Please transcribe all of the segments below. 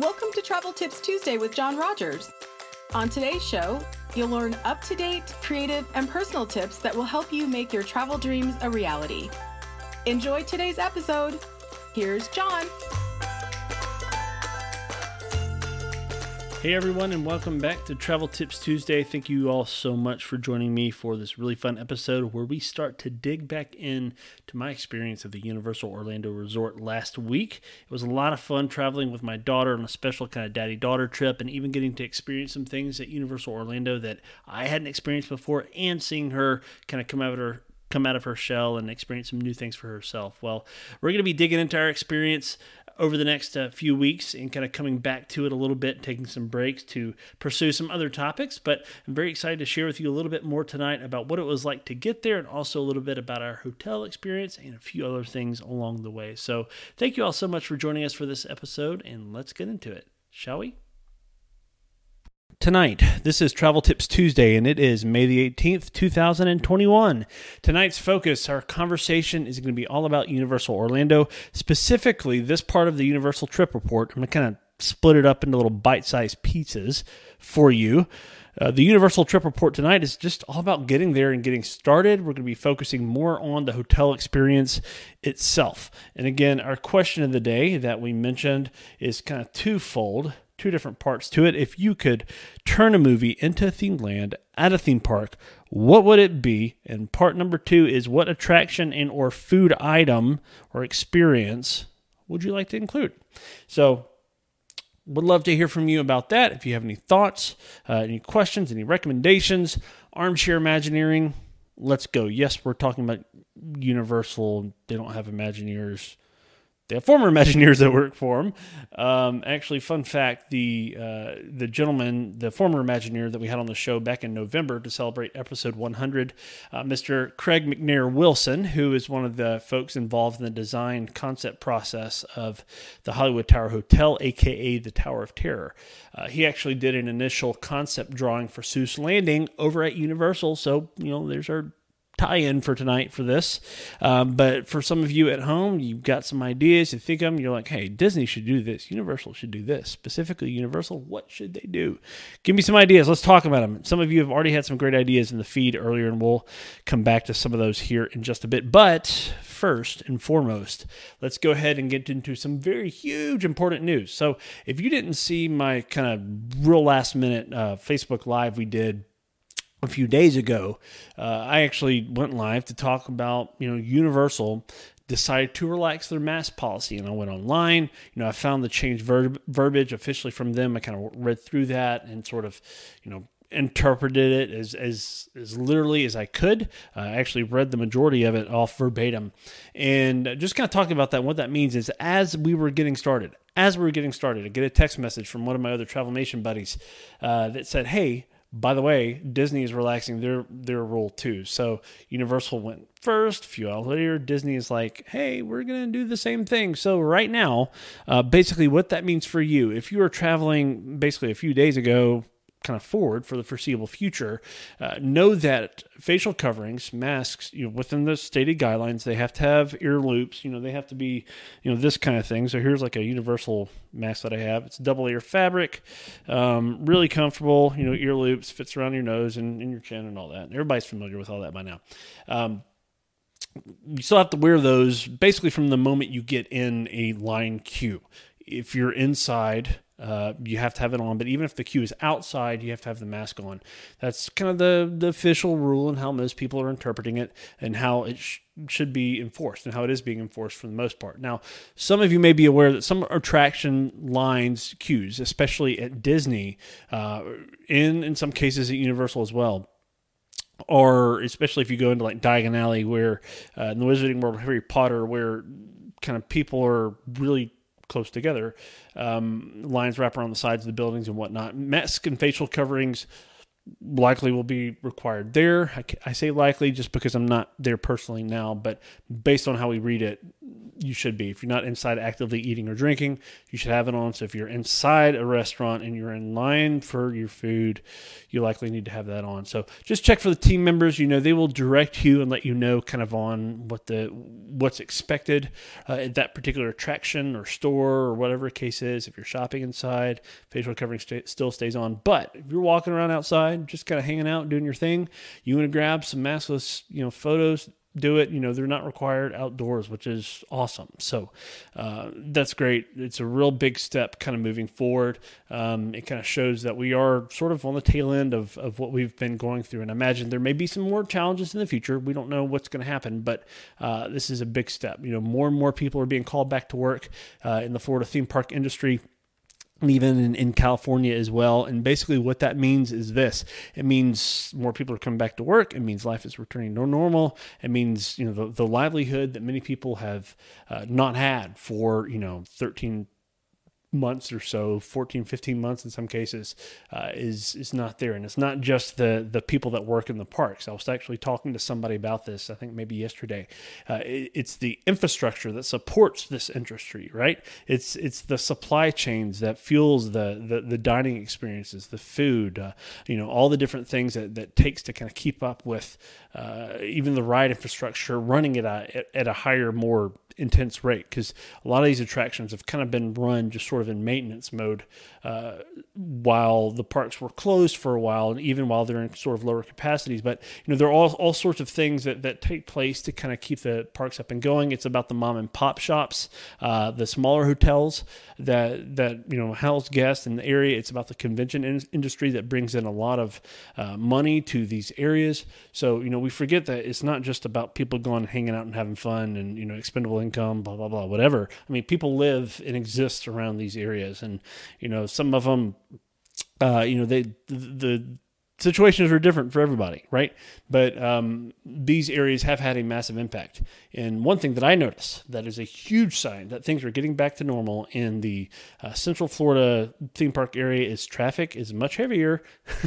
Welcome to Travel Tips Tuesday with John Rogers. On today's show, you'll learn up to date, creative, and personal tips that will help you make your travel dreams a reality. Enjoy today's episode. Here's John. Hey everyone, and welcome back to Travel Tips Tuesday. Thank you all so much for joining me for this really fun episode where we start to dig back in to my experience of the Universal Orlando Resort last week. It was a lot of fun traveling with my daughter on a special kind of daddy daughter trip and even getting to experience some things at Universal Orlando that I hadn't experienced before and seeing her kind of come out of her come out of her shell and experience some new things for herself. Well, we're going to be digging into our experience over the next uh, few weeks and kind of coming back to it a little bit, taking some breaks to pursue some other topics. But I'm very excited to share with you a little bit more tonight about what it was like to get there and also a little bit about our hotel experience and a few other things along the way. So thank you all so much for joining us for this episode, and let's get into it, shall we? Tonight, this is Travel Tips Tuesday, and it is May the 18th, 2021. Tonight's focus, our conversation is going to be all about Universal Orlando, specifically this part of the Universal Trip Report. I'm going to kind of split it up into little bite sized pieces for you. Uh, the Universal Trip Report tonight is just all about getting there and getting started. We're going to be focusing more on the hotel experience itself. And again, our question of the day that we mentioned is kind of twofold two different parts to it. If you could turn a movie into a themed land at a theme park, what would it be? And part number two is what attraction and or food item or experience would you like to include? So would love to hear from you about that. If you have any thoughts, uh, any questions, any recommendations, armchair Imagineering, let's go. Yes, we're talking about Universal. They don't have Imagineers they have former Imagineers that work for them. Um, actually, fun fact: the uh, the gentleman, the former Imagineer that we had on the show back in November to celebrate episode 100, uh, Mr. Craig McNair Wilson, who is one of the folks involved in the design concept process of the Hollywood Tower Hotel, aka the Tower of Terror. Uh, he actually did an initial concept drawing for Seuss Landing over at Universal. So you know, there's our tie-in for tonight for this. Um, but for some of you at home, you've got some ideas. You think of them. You're like, hey, Disney should do this. Universal should do this. Specifically, Universal, what should they do? Give me some ideas. Let's talk about them. Some of you have already had some great ideas in the feed earlier, and we'll come back to some of those here in just a bit. But first and foremost, let's go ahead and get into some very huge, important news. So if you didn't see my kind of real last minute uh, Facebook Live we did a few days ago, uh, I actually went live to talk about you know Universal decided to relax their mask policy, and I went online. You know, I found the change verb- verbiage officially from them. I kind of read through that and sort of you know interpreted it as as as literally as I could. Uh, I actually read the majority of it off verbatim, and just kind of talking about that. What that means is, as we were getting started, as we were getting started, I get a text message from one of my other Travel Nation buddies uh, that said, "Hey." By the way, Disney is relaxing their their rule too. So Universal went first. A few hours later, Disney is like, "Hey, we're gonna do the same thing." So right now, uh, basically, what that means for you, if you were traveling basically a few days ago, kind of forward for the foreseeable future, uh, know that facial coverings, masks, you know, within the stated guidelines, they have to have ear loops. You know, they have to be, you know, this kind of thing. So here's like a universal mask that I have. It's double ear fabric, um, really comfortable. You know, ear loops fits around your nose and, and your chin and all that. Everybody's familiar with all that by now. Um, you still have to wear those basically from the moment you get in a line queue. If you're inside uh, you have to have it on. But even if the queue is outside, you have to have the mask on. That's kind of the, the official rule and how most people are interpreting it and how it sh- should be enforced and how it is being enforced for the most part. Now, some of you may be aware that some attraction lines queues, especially at Disney, uh, in in some cases at Universal as well, or especially if you go into like Diagon Alley, where uh, in the Wizarding World of Harry Potter, where kind of people are really close together. Um, lines wrap around the sides of the buildings and whatnot. Mask and facial coverings likely will be required there. I, I, say likely just because I'm not there personally now, but based on how we read it, you should be. If you're not inside actively eating or drinking, you should have it on. So if you're inside a restaurant and you're in line for your food, you likely need to have that on. So just check for the team members. You know, they will direct you and let you know kind of on what the what's expected uh, at that particular attraction or store or whatever case is. If you're shopping inside, facial covering st- still stays on. But if you're walking around outside, just kind of hanging out, doing your thing, you want to grab some maskless, you know, photos do it. You know, they're not required outdoors, which is awesome. So uh, that's great. It's a real big step kind of moving forward. Um, it kind of shows that we are sort of on the tail end of, of what we've been going through. And I imagine there may be some more challenges in the future. We don't know what's going to happen, but uh, this is a big step. You know, more and more people are being called back to work uh, in the Florida theme park industry even in, in, California as well. And basically, what that means is this: it means more people are coming back to work. It means life is returning to normal. It means you know the, the livelihood that many people have uh, not had for you know 13 months or so 14 15 months in some cases uh, is is not there. And it's not just the the people that work in the parks. I was actually talking to somebody about this i think maybe yesterday. Uh, it, it's the infrastructure that supports this industry right? It's it's the supply chains that fuels the the, the dining experiences the food uh, you know all the different things that, that takes to kind of keep up with uh, even the ride infrastructure running at a at a higher more intense rate because a lot of these attractions have kind of been run just sort of in maintenance mode uh, while the parks were closed for a while and even while they're in sort of lower capacities. But you know there are all, all sorts of things that, that take place to kind of keep the parks up and going. It's about the mom and pop shops, uh, the smaller hotels that that you know house guests in the area. It's about the convention in- industry that brings in a lot of uh, money to these areas. So you know we forget that it's not just about people going hanging out and having fun and you know expendable income, blah blah blah, whatever. I mean, people live and exist around these areas, and you know, some of them, uh, you know, they the situations are different for everybody, right? But um, these areas have had a massive impact. And one thing that I notice that is a huge sign that things are getting back to normal in the uh, Central Florida theme park area is traffic is much heavier,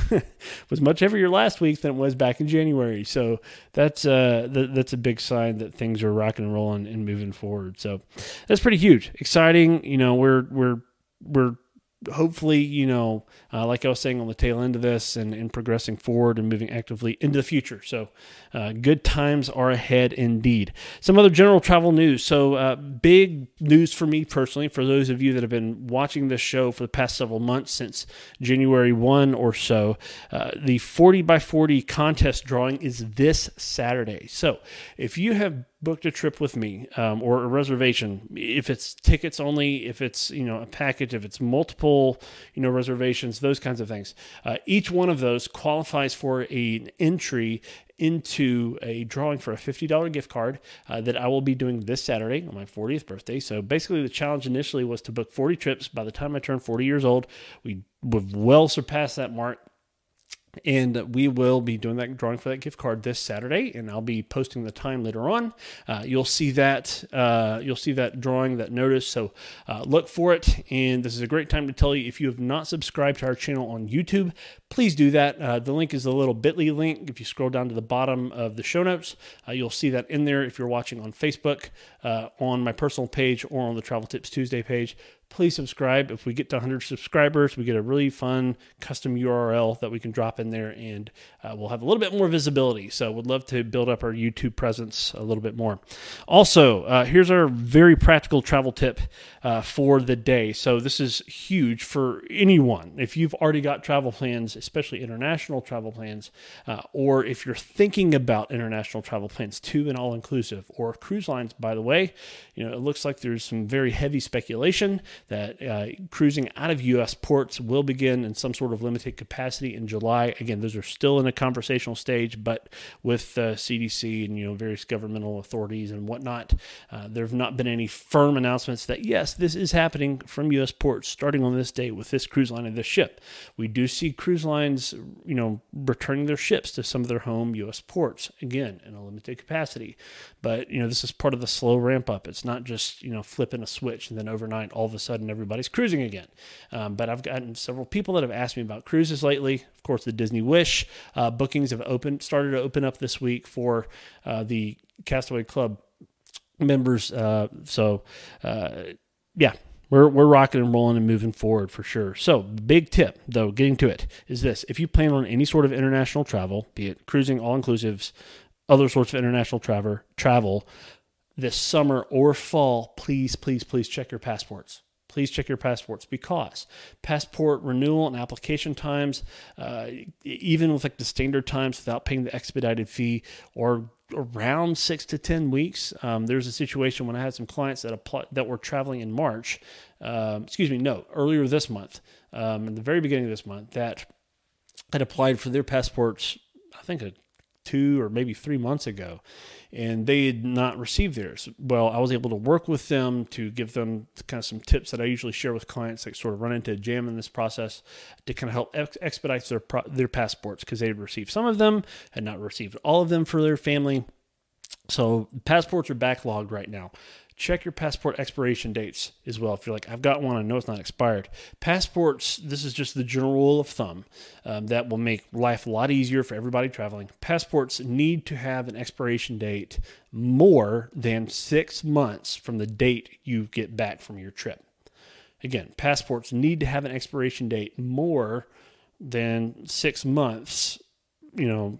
was much heavier last week than it was back in January. So that's uh, th- that's a big sign that things are rocking and rolling and moving forward. So that's pretty huge, exciting. You know, we're we're we're hopefully, you know, uh, like I was saying on the tail end of this and, and progressing forward and moving actively into the future. So, uh, good times are ahead indeed. Some other general travel news. So, uh, big news for me personally, for those of you that have been watching this show for the past several months since January 1 or so, uh, the 40 by 40 contest drawing is this Saturday. So, if you have booked a trip with me um, or a reservation if it's tickets only if it's you know a package if it's multiple you know reservations those kinds of things uh, each one of those qualifies for a, an entry into a drawing for a $50 gift card uh, that I will be doing this Saturday on my 40th birthday. So basically, the challenge initially was to book 40 trips by the time I turned 40 years old. We would well surpassed that mark and we will be doing that drawing for that gift card this Saturday, and I'll be posting the time later on. Uh, you'll see that uh, you'll see that drawing, that notice. So uh, look for it. And this is a great time to tell you if you have not subscribed to our channel on YouTube, please do that. Uh, the link is the little Bitly link. If you scroll down to the bottom of the show notes, uh, you'll see that in there. If you're watching on Facebook, uh, on my personal page, or on the Travel Tips Tuesday page, please subscribe. If we get to 100 subscribers, we get a really fun custom URL that we can drop in there and uh, we'll have a little bit more visibility. So, we'd love to build up our YouTube presence a little bit more. Also, uh, here's our very practical travel tip uh, for the day. So, this is huge for anyone. If you've already got travel plans, especially international travel plans, uh, or if you're thinking about international travel plans to an all inclusive or cruise lines, by the way, you know, it looks like there's some very heavy speculation that uh, cruising out of U.S. ports will begin in some sort of limited capacity in July. Again, those are still in a conversational stage, but with uh, CDC and you know various governmental authorities and whatnot, uh, there have not been any firm announcements that yes, this is happening from U.S. ports starting on this day with this cruise line and this ship. We do see cruise lines, you know, returning their ships to some of their home U.S. ports again in a limited capacity. But you know, this is part of the slow ramp up. It's not just you know flipping a switch and then overnight all of a sudden everybody's cruising again. Um, but I've gotten several people that have asked me about cruises lately. Of course, the Disney Wish uh, bookings have opened, started to open up this week for uh, the Castaway Club members. Uh, so, uh, yeah, we're, we're rocking and rolling and moving forward for sure. So, big tip though, getting to it is this if you plan on any sort of international travel, be it cruising, all inclusives, other sorts of international travel, travel this summer or fall, please, please, please check your passports please check your passports because passport renewal and application times, uh, even with like the standard times without paying the expedited fee, or around six to ten weeks. Um, there's a situation when I had some clients that apply, that were traveling in March. Um, excuse me, no, earlier this month, um, in the very beginning of this month, that had applied for their passports. I think a two or maybe three months ago, and they had not received theirs. Well, I was able to work with them to give them kind of some tips that I usually share with clients that sort of run into a jam in this process to kind of help ex- expedite their their passports because they had received some of them, had not received all of them for their family. So passports are backlogged right now check your passport expiration dates as well. If you're like, I've got one, I know it's not expired. Passports, this is just the general rule of thumb um, that will make life a lot easier for everybody traveling. Passports need to have an expiration date more than six months from the date you get back from your trip. Again, passports need to have an expiration date more than six months, you know,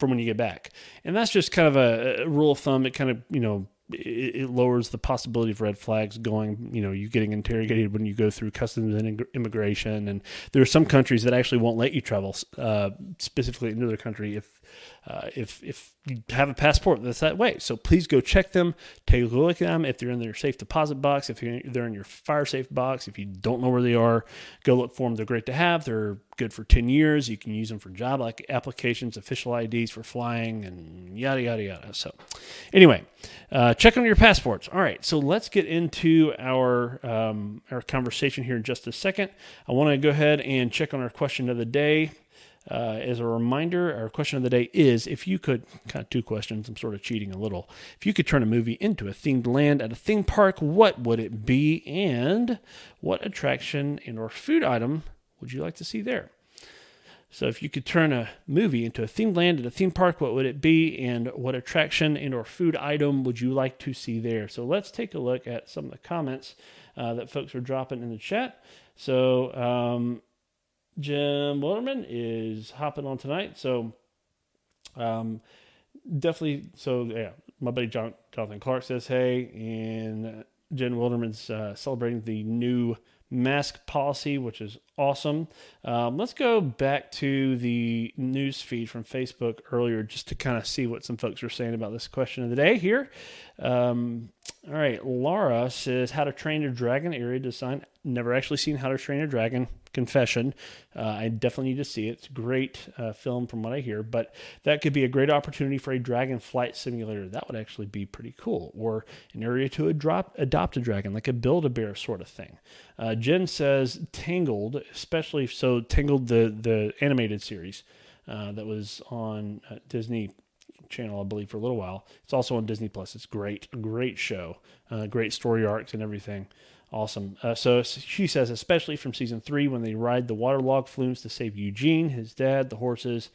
from when you get back. And that's just kind of a, a rule of thumb. It kind of, you know, it, lowers the possibility of red flags going, you know, you getting interrogated when you go through customs and immigration. And there are some countries that actually won't let you travel uh, specifically their country if uh, if if you have a passport that's that way. So please go check them, take a look at them. If they're in their safe deposit box, if they're in your fire safe box, if you don't know where they are, go look for them. They're great to have. They're good for 10 years. You can use them for job like applications, official IDs for flying, and yada, yada, yada. So, anyway, uh, check on your passports. All right, so let's get into our, um, our conversation here in just a second. I want to go ahead and check on our question of the day. Uh, as a reminder, our question of the day is if you could, kind of two questions, I'm sort of cheating a little. If you could turn a movie into a themed land at a theme park, what would it be? And what attraction and or food item would you like to see there? So if you could turn a movie into a themed land at a theme park, what would it be? And what attraction and or food item would you like to see there? So let's take a look at some of the comments uh, that folks are dropping in the chat. So um, Jim Wilderman is hopping on tonight. So um, definitely, so yeah, my buddy John, Jonathan Clark says hey, and Jen Wilderman's uh, celebrating the new mask policy, which is awesome. Um, let's go back to the news feed from Facebook earlier just to kind of see what some folks are saying about this question of the day here. Um, all right, Laura says how to train your dragon area design. Never actually seen how to train a dragon confession. Uh, I definitely need to see it. It's a great uh, film from what I hear, but that could be a great opportunity for a dragon flight simulator. That would actually be pretty cool. Or an area to adopt, adopt a dragon, like a build a bear sort of thing. Uh, Jen says Tangled, especially so Tangled, the, the animated series uh, that was on uh, Disney channel, I believe, for a little while. It's also on Disney Plus. It's great, great show, uh, great story arcs and everything. Awesome. Uh, so she says, especially from season three when they ride the waterlogged flumes to save Eugene, his dad, the horses,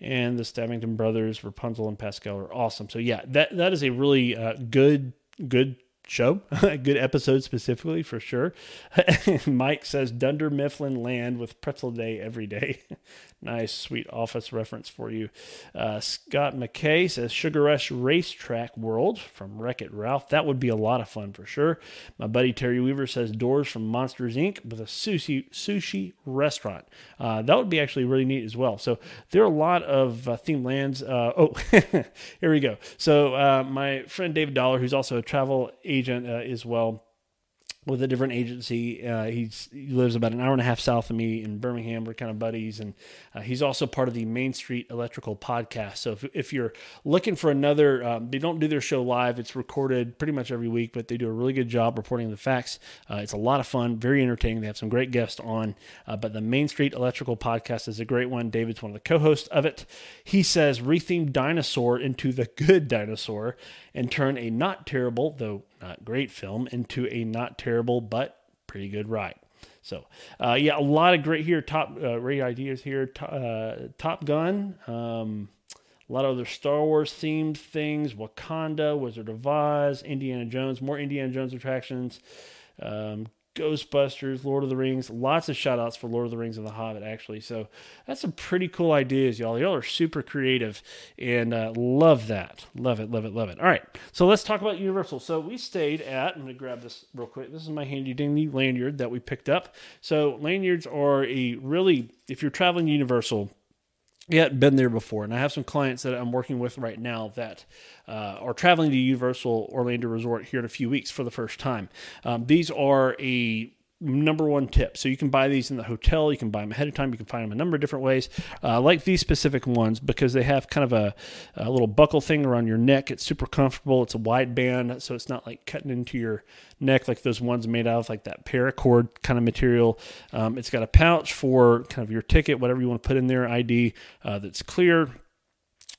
and the Stabbington brothers, Rapunzel and Pascal are awesome. So yeah, that that is a really uh, good good show, a good episode specifically for sure. Mike says Dunder Mifflin Land with pretzel day every day. nice, sweet office reference for you. Uh, Scott McKay says Sugar Rush Racetrack World from Wreck It Ralph. That would be a lot of fun for sure. My buddy Terry Weaver says Doors from Monsters Inc. with a sushi sushi restaurant. Uh, that would be actually really neat as well. So there are a lot of uh, themed lands. Uh, oh, here we go. So uh, my friend David Dollar, who's also a travel agent agent uh, as well with a different agency. Uh, he lives about an hour and a half south of me in Birmingham. We're kind of buddies, and uh, he's also part of the Main Street Electrical podcast. So if, if you're looking for another, um, they don't do their show live. It's recorded pretty much every week, but they do a really good job reporting the facts. Uh, it's a lot of fun, very entertaining. They have some great guests on. Uh, but the Main Street Electrical podcast is a great one. David's one of the co-hosts of it. He says retheme dinosaur into the good dinosaur and turn a not terrible, though not great film into a not terrible but pretty good ride. So, uh, yeah, a lot of great here, top uh, great ideas here. Uh, Top Gun, um, a lot of other Star Wars themed things, Wakanda, Wizard of Oz, Indiana Jones, more Indiana Jones attractions, um, Ghostbusters, Lord of the Rings, lots of shout outs for Lord of the Rings and The Hobbit, actually. So that's some pretty cool ideas, y'all. Y'all are super creative and uh, love that. Love it, love it, love it. All right, so let's talk about Universal. So we stayed at, I'm going to grab this real quick. This is my handy dandy lanyard that we picked up. So lanyards are a really, if you're traveling Universal, yet been there before. And I have some clients that I'm working with right now that uh, are traveling to Universal Orlando Resort here in a few weeks for the first time. Um, these are a number one tip. So you can buy these in the hotel. You can buy them ahead of time. You can find them a number of different ways. Uh, like these specific ones because they have kind of a, a, little buckle thing around your neck. It's super comfortable. It's a wide band, so it's not like cutting into your neck like those ones made out of like that paracord kind of material. Um, it's got a pouch for kind of your ticket, whatever you want to put in there, ID uh, that's clear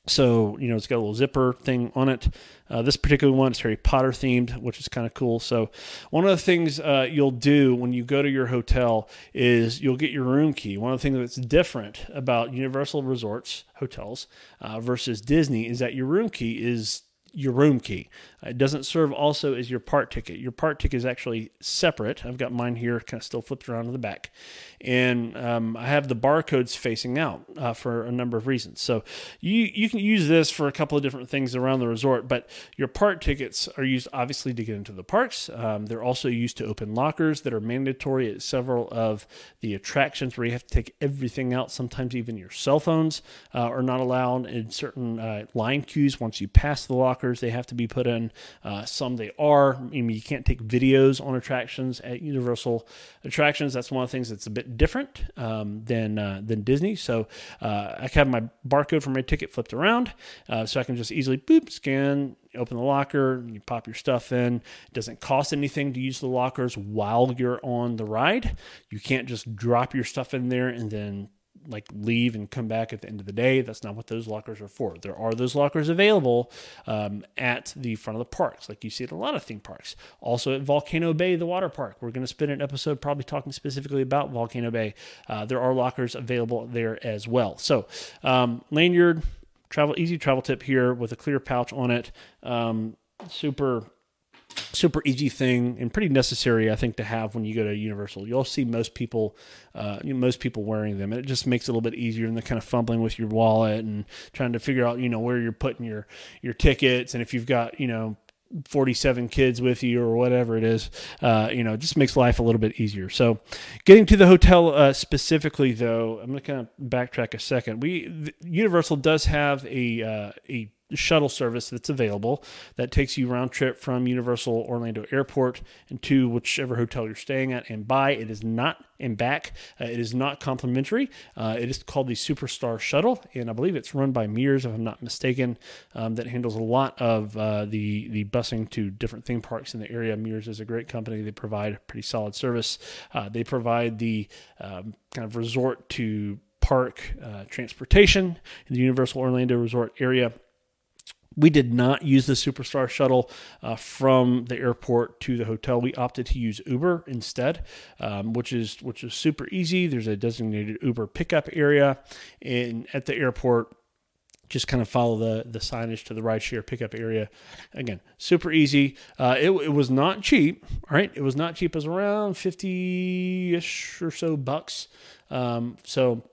so, you know, it's got a little zipper thing on it. Uh, this particular one is Harry Potter themed, which is kind of cool. So, one of the things uh, you'll do when you go to your hotel is you'll get your room key. One of the things that's different about Universal Resorts hotels uh, versus Disney is that your room key is your room key. It doesn't serve also as your part ticket. Your part ticket is actually separate. I've got mine here, kind of still flipped around to the back, and um, I have the barcodes facing out uh, for a number of reasons. So you you can use this for a couple of different things around the resort, but your part tickets are used obviously to get into the parks. Um, they're also used to open lockers that are mandatory at several of the attractions where you have to take everything out. Sometimes even your cell phones uh, are not allowed in certain uh, line queues. Once you pass the lockers, they have to be put in. Uh, some they are. I mean, you can't take videos on attractions at Universal attractions. That's one of the things that's a bit different um, than uh, than Disney. So uh, I have my barcode for my ticket flipped around, uh, so I can just easily boop scan. Open the locker, you pop your stuff in. It doesn't cost anything to use the lockers while you're on the ride. You can't just drop your stuff in there and then like leave and come back at the end of the day. That's not what those lockers are for. There are those lockers available um, at the front of the parks, like you see at a lot of theme parks. Also at Volcano Bay, the water park. We're going to spend an episode probably talking specifically about Volcano Bay. Uh, there are lockers available there as well. So um, lanyard, travel easy travel tip here with a clear pouch on it. Um, super super easy thing and pretty necessary, I think, to have when you go to Universal. You'll see most people, uh, you know, most people wearing them. And it just makes it a little bit easier than the kind of fumbling with your wallet and trying to figure out, you know, where you're putting your your tickets and if you've got, you know, 47 kids with you or whatever it is, uh, you know, it just makes life a little bit easier. So, getting to the hotel uh, specifically, though, I'm going to kind of backtrack a second. We Universal does have a uh, a shuttle service that's available that takes you round trip from Universal Orlando Airport and to whichever hotel you're staying at and by. It is not and back. Uh, it is not complimentary. Uh, it is called the Superstar Shuttle, and I believe it's run by Mears, if I'm not mistaken. Um, that handles a lot of uh, the the busing to different theme parks in the area. Mears is a great company. They provide pretty solid service. Uh, they provide the um, kind of resort to park uh, transportation in the Universal Orlando Resort area we did not use the Superstar shuttle uh, from the airport to the hotel. We opted to use Uber instead, um, which is which is super easy. There's a designated Uber pickup area, and at the airport, just kind of follow the the signage to the rideshare pickup area. Again, super easy. Uh, it, it was not cheap. All right, it was not cheap. It was around fifty ish or so bucks. Um, so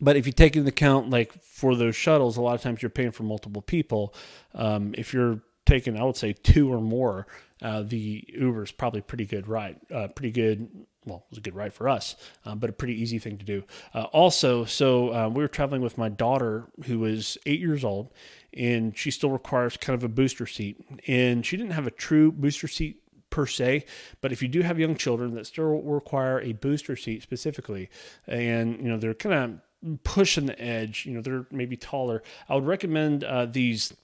but if you take into account like for those shuttles, a lot of times you're paying for multiple people. Um, if you're taking, I would say two or more, uh, the Uber is probably pretty good ride, uh, pretty good. Well, it was a good ride for us, uh, but a pretty easy thing to do. Uh, also, so uh, we were traveling with my daughter who is eight years old, and she still requires kind of a booster seat, and she didn't have a true booster seat per se, but if you do have young children that still require a booster seat specifically, and you know they're kind of pushing the edge. You know, they're maybe taller. I would recommend uh, these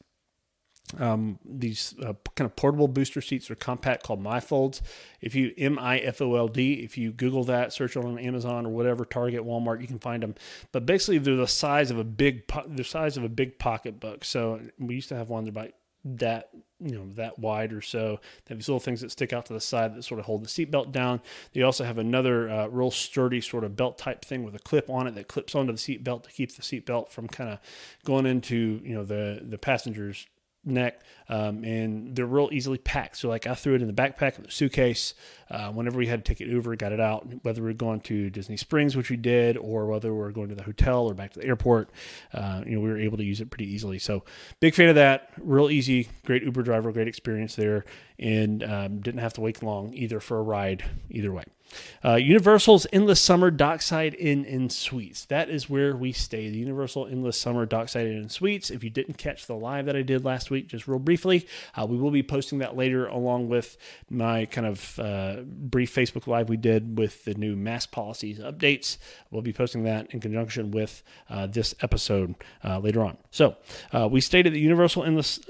um, these uh, kind of portable booster seats are compact called Mifolds. If you M I F O L D, if you Google that, search on Amazon or whatever, Target, Walmart, you can find them. But basically, they're the size of a big, po- the size of a big pocketbook. So we used to have one. They're about that you know that wide or so. They have these little things that stick out to the side that sort of hold the seatbelt down. They also have another uh, real sturdy sort of belt type thing with a clip on it that clips onto the seatbelt to keep the seatbelt from kind of going into you know the the passenger's neck, um, and they're real easily packed. So like I threw it in the backpack in the suitcase. Uh, whenever we had to take it over, got it out. Whether we are going to Disney Springs, which we did, or whether we are going to the hotel or back to the airport, uh, you know, we were able to use it pretty easily. So big fan of that. Real easy, great Uber driver, great experience there, and um, didn't have to wait long either for a ride. Either way. Uh, Universal's Endless Summer Dockside Inn and Suites. That is where we stay. The Universal Endless Summer Dockside Inn and Suites. If you didn't catch the live that I did last week, just real briefly, uh, we will be posting that later along with my kind of uh, brief Facebook Live we did with the new mask policies updates. We'll be posting that in conjunction with uh, this episode uh, later on. So uh, we stayed at the Universal Endless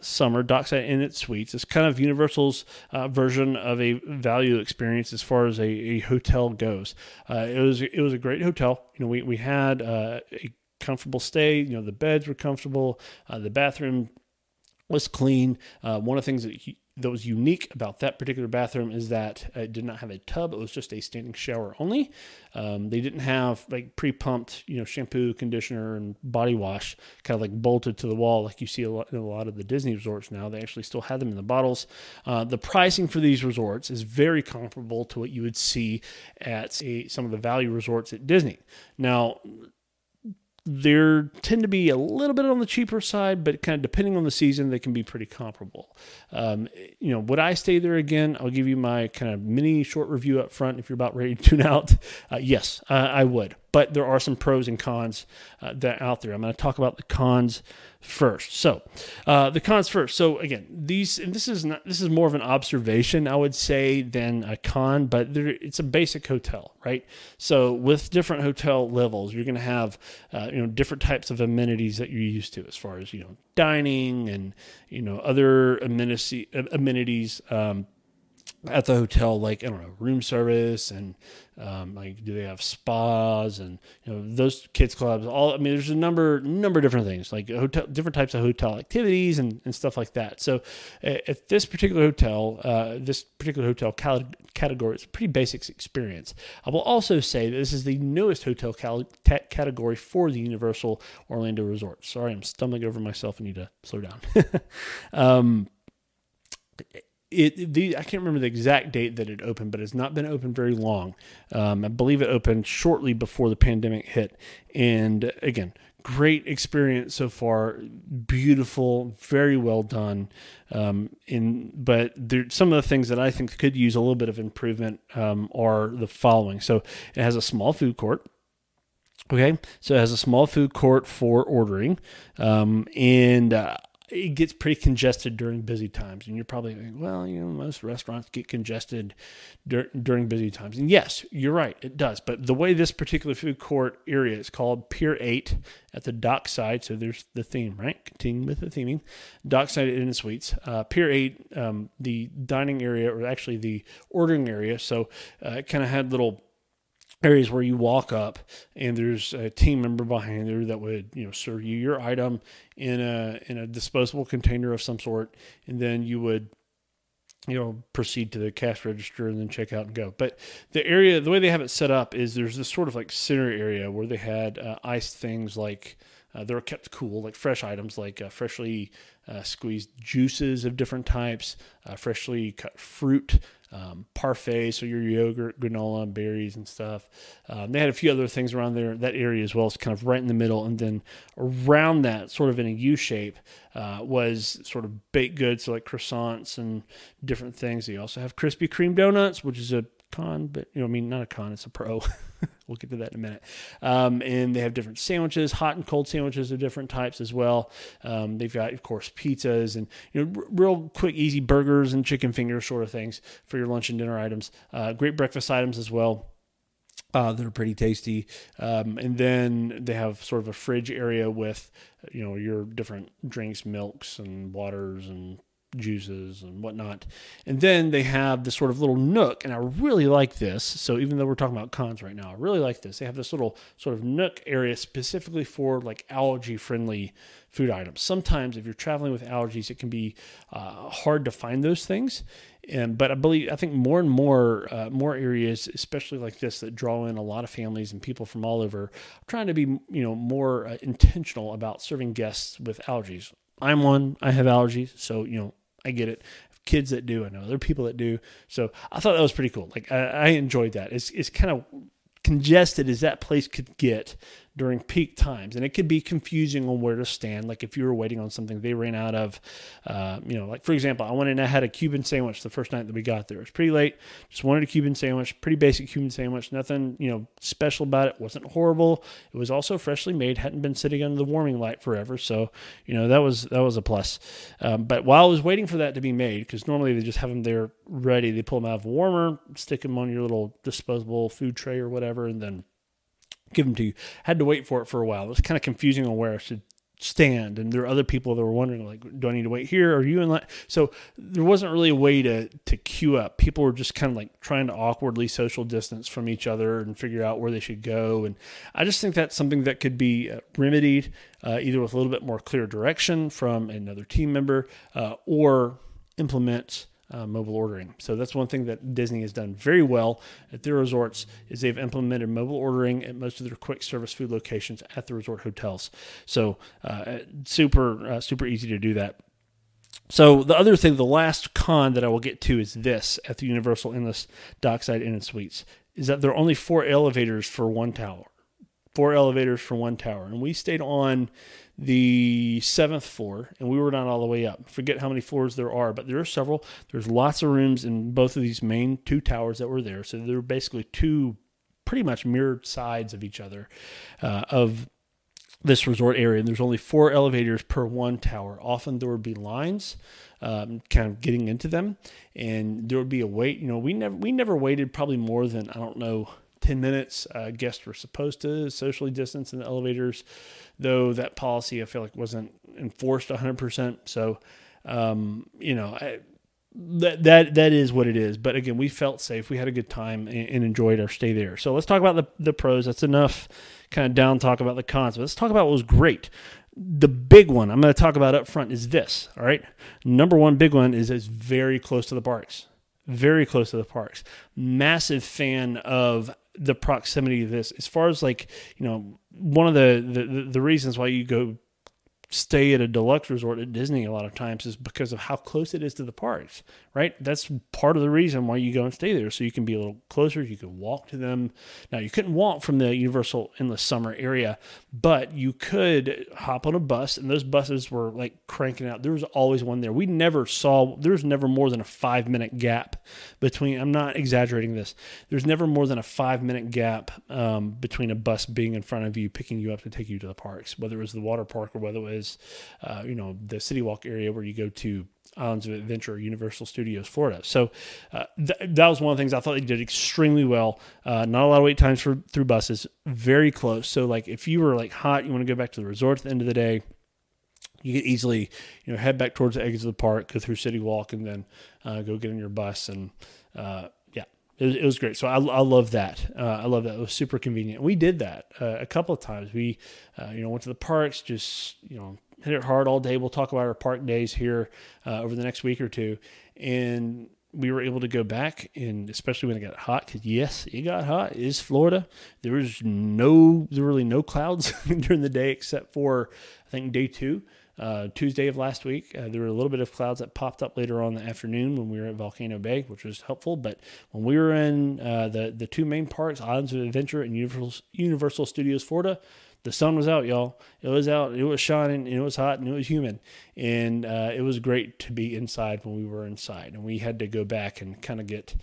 Summer Dockside Inn and Suites. It's kind of Universal's version of a value experience as far as a, a hotel goes. Uh, it was it was a great hotel. You know, we we had uh, a comfortable stay. You know, the beds were comfortable. Uh, the bathroom was clean. Uh, one of the things that he, that was unique about that particular bathroom is that it did not have a tub. It was just a standing shower only. Um, they didn't have like pre-pumped, you know, shampoo, conditioner, and body wash kind of like bolted to the wall like you see a lot in a lot of the Disney resorts now. They actually still had them in the bottles. Uh, the pricing for these resorts is very comparable to what you would see at a, some of the value resorts at Disney. Now, they tend to be a little bit on the cheaper side, but kind of depending on the season, they can be pretty comparable. Um, you know, would I stay there again? I'll give you my kind of mini short review up front if you're about ready to tune out. Uh, yes, uh, I would but there are some pros and cons uh, that out there. I'm going to talk about the cons first. So, uh, the cons first. So again, these and this is not this is more of an observation, I would say, than a con. But there, it's a basic hotel, right? So with different hotel levels, you're going to have uh, you know different types of amenities that you're used to, as far as you know dining and you know other amenity, amenities. Um, at the hotel, like I don't know, room service and um, like do they have spas and you know those kids clubs? All I mean, there's a number number of different things like hotel, different types of hotel activities and, and stuff like that. So at this particular hotel, uh, this particular hotel category, it's a pretty basic experience. I will also say that this is the newest hotel category for the Universal Orlando Resort. Sorry, I'm stumbling over myself. I need to slow down. um, it the I can't remember the exact date that it opened, but it's not been open very long. Um, I believe it opened shortly before the pandemic hit, and again, great experience so far. Beautiful, very well done. Um, in but there, some of the things that I think could use a little bit of improvement um, are the following. So it has a small food court. Okay, so it has a small food court for ordering, um, and uh, it gets pretty congested during busy times. And you're probably like, well, you know, most restaurants get congested dur- during busy times. And yes, you're right, it does. But the way this particular food court area is called Pier 8 at the dock side, so there's the theme, right? Continuing with the theming. Dockside Inn and Suites. Uh, Pier 8, um, the dining area, or actually the ordering area. So uh, it kind of had little areas where you walk up and there's a team member behind there that would you know serve you your item in a in a disposable container of some sort. And then you would you know proceed to the cash register and then check out and go. But the area the way they have it set up is there's this sort of like center area where they had uh, iced things like uh, they were kept cool like fresh items like uh, freshly uh, squeezed juices of different types uh, freshly cut fruit um, parfait, so your yogurt, granola, and berries and stuff. Um, they had a few other things around there, that area as well. It's kind of right in the middle, and then around that, sort of in a U shape, uh, was sort of baked goods, so like croissants and different things. They also have Krispy Kreme donuts, which is a con, but you know, I mean, not a con, it's a pro. we'll get to that in a minute. Um, and they have different sandwiches, hot and cold sandwiches of different types as well. Um, they've got, of course, pizzas and you know, r- real quick, easy burgers and chicken fingers sort of things for your lunch and dinner items. Uh, great breakfast items as well. Uh, that are pretty tasty. Um, and then they have sort of a fridge area with, you know, your different drinks, milks, and waters, and juices and whatnot. And then they have this sort of little nook, and I really like this. So even though we're talking about cons right now, I really like this. They have this little sort of nook area specifically for like allergy friendly food items. Sometimes if you're traveling with allergies, it can be uh, hard to find those things. And but I believe I think more and more uh, more areas, especially like this, that draw in a lot of families and people from all over, are trying to be you know more uh, intentional about serving guests with allergies. I'm one. I have allergies, so you know I get it. Kids that do, I know other people that do. So I thought that was pretty cool. Like I, I enjoyed that. It's it's kind of congested as that place could get during peak times. And it could be confusing on where to stand. Like if you were waiting on something they ran out of, uh, you know, like for example, I went in and I had a Cuban sandwich the first night that we got there. It was pretty late. Just wanted a Cuban sandwich, pretty basic Cuban sandwich. Nothing, you know, special about it. wasn't horrible. It was also freshly made. Hadn't been sitting under the warming light forever. So, you know, that was, that was a plus. Um, but while I was waiting for that to be made, because normally they just have them there ready, they pull them out of a warmer, stick them on your little disposable food tray or whatever, and then give them to you. Had to wait for it for a while. It was kind of confusing on where I should stand and there are other people that were wondering like do i need to wait here are you in line so there wasn't really a way to to queue up people were just kind of like trying to awkwardly social distance from each other and figure out where they should go and i just think that's something that could be uh, remedied uh, either with a little bit more clear direction from another team member uh, or implement uh, mobile ordering. So that's one thing that Disney has done very well at their resorts is they've implemented mobile ordering at most of their quick service food locations at the resort hotels. So uh, super uh, super easy to do that. So the other thing, the last con that I will get to is this at the Universal Endless Dockside Inn and Suites is that there are only four elevators for one tower. Four elevators for one tower, and we stayed on the seventh floor, and we were not all the way up. Forget how many floors there are, but there are several. There's lots of rooms in both of these main two towers that were there. So there were basically two pretty much mirrored sides of each other uh, of this resort area. And there's only four elevators per one tower. Often there would be lines. Um, kind of getting into them, and there would be a wait. You know, we never we never waited probably more than I don't know 10 minutes. Uh, guests were supposed to socially distance in the elevators, though that policy I feel like wasn't enforced 100%. So, um, you know, I, that that that is what it is. But again, we felt safe. We had a good time and, and, enjoyed our stay there. So let's talk about the the pros. That's enough kind of down talk about the cons. But let's talk about what was great. The big one I'm going to talk about up front is this. All right, number one big one is it's very close to the parks. Very close to the parks. Massive fan of the proximity of this. As far as like you know one of the the, the reasons why you go stay at a deluxe resort at Disney a lot of times is because of how close it is to the parks, right? That's part of the reason why you go and stay there. So you can be a little closer. You can walk to them. Now, you couldn't walk from the Universal Endless Summer area, but you could hop on a bus, and those buses were like cranking out. There was always one there. We never saw, there was never more than a five minute gap between, I'm not exaggerating this, there's never more than a five minute gap um, between a bus being in front of you, picking you up to take you to the parks, whether it was the water park or whether it was is, uh, you know, the City Walk area where you go to Islands of Adventure, or Universal Studios, Florida. So uh, th- that was one of the things I thought they did extremely well. Uh, not a lot of wait times for through buses, very close. So like if you were like hot, you want to go back to the resort at the end of the day. You could easily, you know, head back towards the exits of the park, go through City Walk, and then uh, go get in your bus and uh, it was, it was great. So I, I love that. Uh, I love that. It was super convenient. We did that uh, a couple of times. We, uh, you know, went to the parks, just you know, hit it hard all day. We'll talk about our park days here uh, over the next week or two, and we were able to go back, and especially when it got hot, because yes, it got hot. It is Florida. There was no, there were really no clouds during the day except for I think day two. Uh, Tuesday of last week, uh, there were a little bit of clouds that popped up later on the afternoon when we were at Volcano Bay, which was helpful. But when we were in uh, the the two main parks, Islands of Adventure and Universal, Universal Studios Florida, the sun was out, y'all. It was out. It was shining. And it was hot and it was humid, and uh, it was great to be inside when we were inside. And we had to go back and kind of get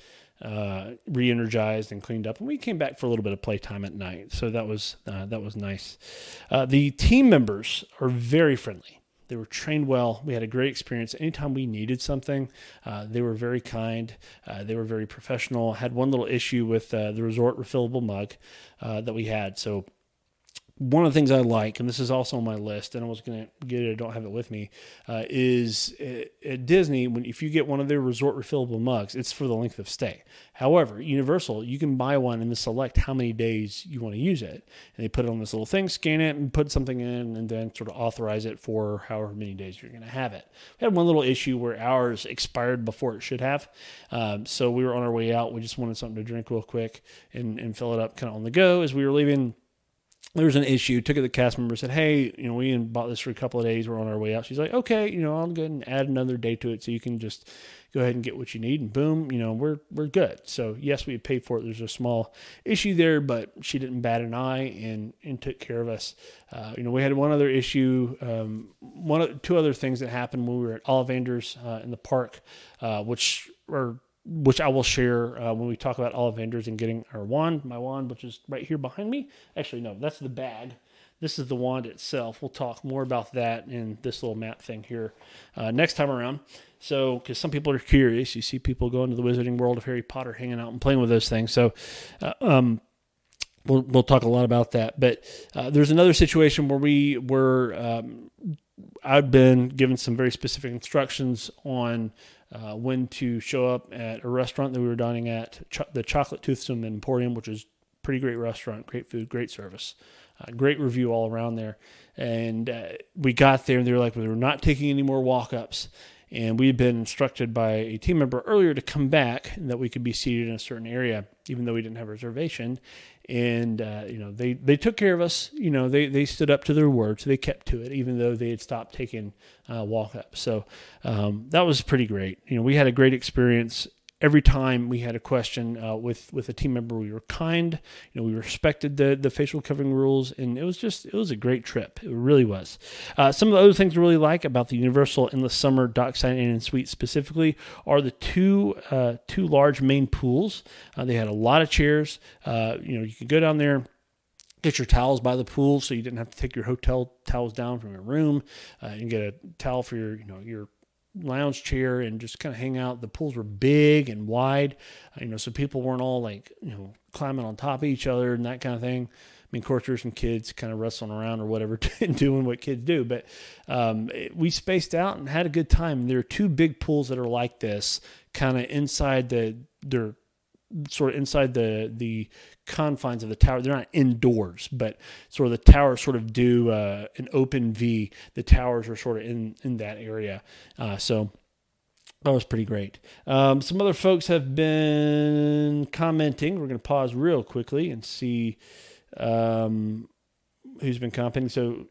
uh, re-energized and cleaned up. And we came back for a little bit of playtime at night, so that was uh, that was nice. Uh, the team members are very friendly. They were trained well. We had a great experience. Anytime we needed something, uh, they were very kind. Uh, they were very professional. Had one little issue with uh, the resort refillable mug uh, that we had. So one of the things I like, and this is also on my list, and I was going to get it, I don't have it with me, uh, is at, at Disney, when if you get one of their resort refillable mugs, it's for the length of stay. However, Universal, you can buy one and then select how many days you want to use it. And they put it on this little thing, scan it, and put something in, and then sort of authorize it for however many days you're going to have it. We had one little issue where ours expired before it should have. Um, so we were on our way out. We just wanted something to drink real quick and, and fill it up kind of on the go as we were leaving there was an issue. Took it to the cast member, said, "Hey, you know, we bought this for a couple of days. We're on our way out." She's like, "Okay, you know, I'll go ahead and add another day to it, so you can just go ahead and get what you need." And boom, you know, we're we're good. So yes, we paid for it. There's a small issue there, but she didn't bat an eye and and took care of us. Uh, you know, we had one other issue, um, one two other things that happened when we were at Ollivander's uh, in the park, uh, which are which I will share uh, when we talk about Ollivanders and getting our wand. My wand, which is right here behind me. Actually, no, that's the bag. This is the wand itself. We'll talk more about that in this little map thing here uh, next time around. So, because some people are curious, you see people going to the Wizarding World of Harry Potter, hanging out and playing with those things. So, uh, um, we'll we'll talk a lot about that. But uh, there's another situation where we were. Um, I've been given some very specific instructions on uh, when to show up at a restaurant that we were dining at, Ch- the Chocolate Toothsome Emporium, which is pretty great restaurant, great food, great service, uh, great review all around there. And uh, we got there, and they were like, we were not taking any more walk ups. And we had been instructed by a team member earlier to come back and that we could be seated in a certain area, even though we didn't have a reservation and uh, you know they they took care of us. You know they they stood up to their word, so they kept to it, even though they had stopped taking uh, walk ups. So um, that was pretty great. You know we had a great experience every time we had a question uh, with with a team member, we were kind. You know, we respected the the facial covering rules, and it was just it was a great trip. It really was. Uh, some of the other things I really like about the Universal Endless Summer Dockside Inn and Suite specifically are the two uh, two large main pools. Uh, they had a lot of chairs. Uh, you know, you could go down there get your towels by the pool so you didn't have to take your hotel towels down from your room uh, and get a towel for your you know your lounge chair and just kind of hang out. The pools were big and wide, you know, so people weren't all like, you know, climbing on top of each other and that kind of thing. I mean, of course, some kids kind of wrestling around or whatever, doing what kids do, but um, we spaced out and had a good time. There are two big pools that are like this, kind of inside the, they're sort of inside the the confines of the tower. They're not indoors, but sort of the towers sort of do uh, an open V. The towers are sort of in in that area. Uh, so that was pretty great. Um, some other folks have been commenting. We're going to pause real quickly and see um, who's been commenting. So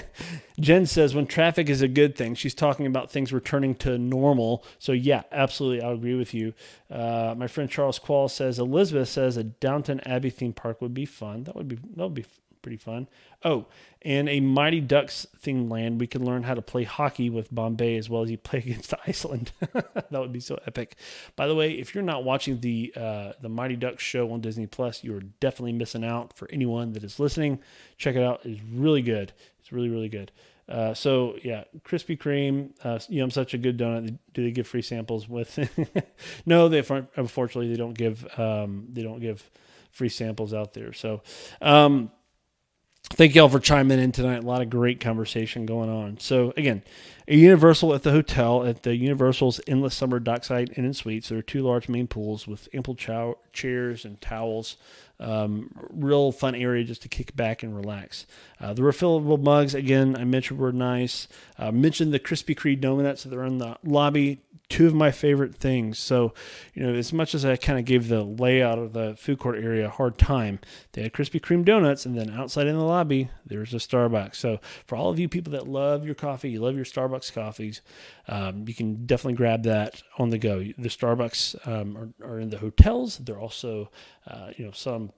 Jen says when traffic is a good thing, she's talking about things returning to normal. So yeah, absolutely, I'll agree with you. Uh, my friend Charles Quall says Elizabeth says a Downton Abbey theme park would be fun. That would be that would be pretty fun. Oh, and a Mighty Ducks themed land, we can learn how to play hockey with Bombay as well as you play against Iceland. that would be so epic. By the way, if you're not watching the uh, the Mighty Ducks show on Disney Plus, you are definitely missing out. For anyone that is listening, check it out. It's really good. It's really really good. Uh, so yeah, Krispy Kreme, uh, you know, I'm such a good donut. Do they give free samples with? no, they unfortunately they don't give um, they don't give free samples out there. So um, thank y'all for chiming in tonight. A lot of great conversation going on. So again, a Universal at the hotel at the Universal's Endless Summer Dockside Inn and Suites. There are two large main pools with ample chow- chairs and towels. Um, real fun area just to kick back and relax. Uh, the refillable mugs, again, I mentioned were nice. Uh, mentioned the Krispy Kreme donuts that are in the lobby two of my favorite things. So, you know, as much as I kind of gave the layout of the food court area a hard time, they had Krispy Kreme donuts, and then outside in the lobby, there's a Starbucks. So, for all of you people that love your coffee, you love your Starbucks coffees, um, you can definitely grab that on the go. The Starbucks um, are, are, in the hotels. They're also, uh, you know, some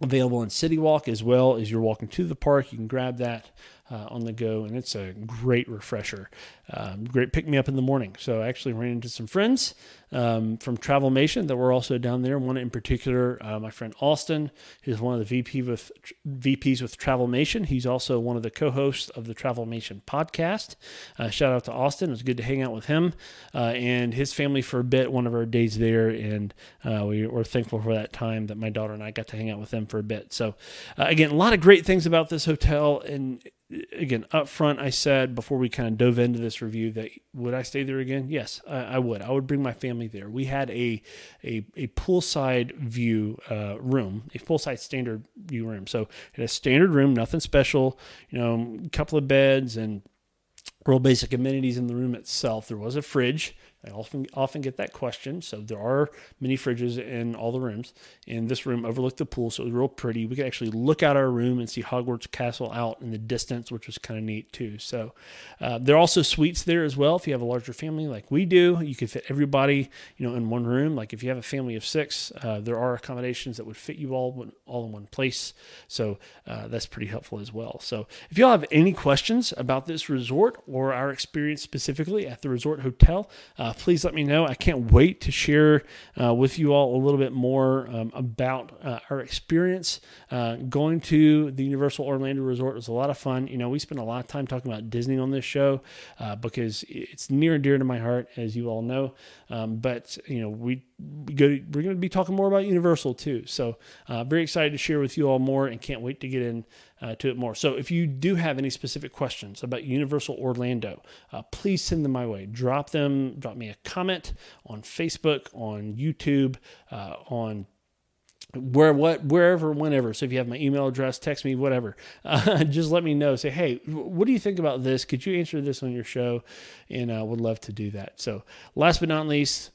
available in City Walk as well as you're walking to the park. You can grab that. Uh, on the go, and it's a great refresher. Um, great pick me up in the morning. So I actually ran into some friends um, from Travelmation that were also down there. One in particular, uh, my friend Austin, who's one of the VP with VPs with Travelmation. He's also one of the co-hosts of the Travelmation podcast. Uh, shout out to Austin. It was good to hang out with him uh, and his family for a bit. One of our days there, and uh, we were thankful for that time that my daughter and I got to hang out with them for a bit. So uh, again, a lot of great things about this hotel and again up front i said before we kind of dove into this review that would i stay there again? Yes i, I would. I would bring my family there. We had a a, a poolside view uh, room a poolside standard view room. So it a standard room nothing special you know a couple of beds and real basic amenities in the room itself. There was a fridge I often often get that question. So there are mini fridges in all the rooms. And this room overlooked the pool, so it was real pretty. We could actually look out our room and see Hogwarts Castle out in the distance, which was kind of neat too. So uh, there are also suites there as well. If you have a larger family like we do, you can fit everybody, you know, in one room. Like if you have a family of six, uh, there are accommodations that would fit you all all in one place. So uh, that's pretty helpful as well. So if y'all have any questions about this resort or our experience specifically at the resort hotel uh, please let me know. I can't wait to share uh, with you all a little bit more um, about uh, our experience uh, going to the Universal Orlando Resort. Was a lot of fun. You know, we spent a lot of time talking about Disney on this show because it's near and dear to my heart, as you all know. Um, but you know, we go we're going to be talking more about Universal too. So uh, very excited to share with you all more, and can't wait to get in uh, to it more. So if you do have any specific questions about Universal Orlando, uh, please send them my way. Drop them. Drop me a comment on Facebook, on YouTube, uh, on where what wherever whenever so if you have my email address text me whatever uh, just let me know say hey what do you think about this could you answer this on your show and i uh, would love to do that so last but not least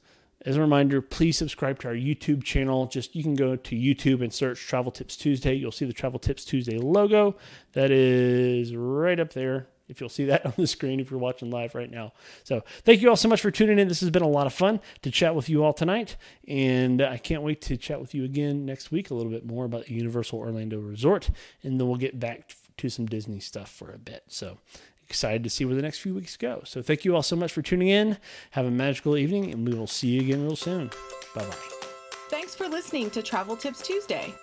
as a reminder, please subscribe to our YouTube channel. Just you can go to YouTube and search Travel Tips Tuesday. You'll see the Travel Tips Tuesday logo. That is right up there. If you'll see that on the screen if you're watching live right now. So, thank you all so much for tuning in. This has been a lot of fun to chat with you all tonight. And I can't wait to chat with you again next week a little bit more about the Universal Orlando Resort. And then we'll get back to some Disney stuff for a bit. So, excited to see where the next few weeks go. So thank you all so much for tuning in. Have a magical evening, and we will see you again real soon. Bye bye. Thanks for listening to Travel Tips Tuesday.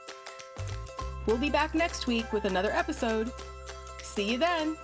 We'll be back next week with another episode. See you then.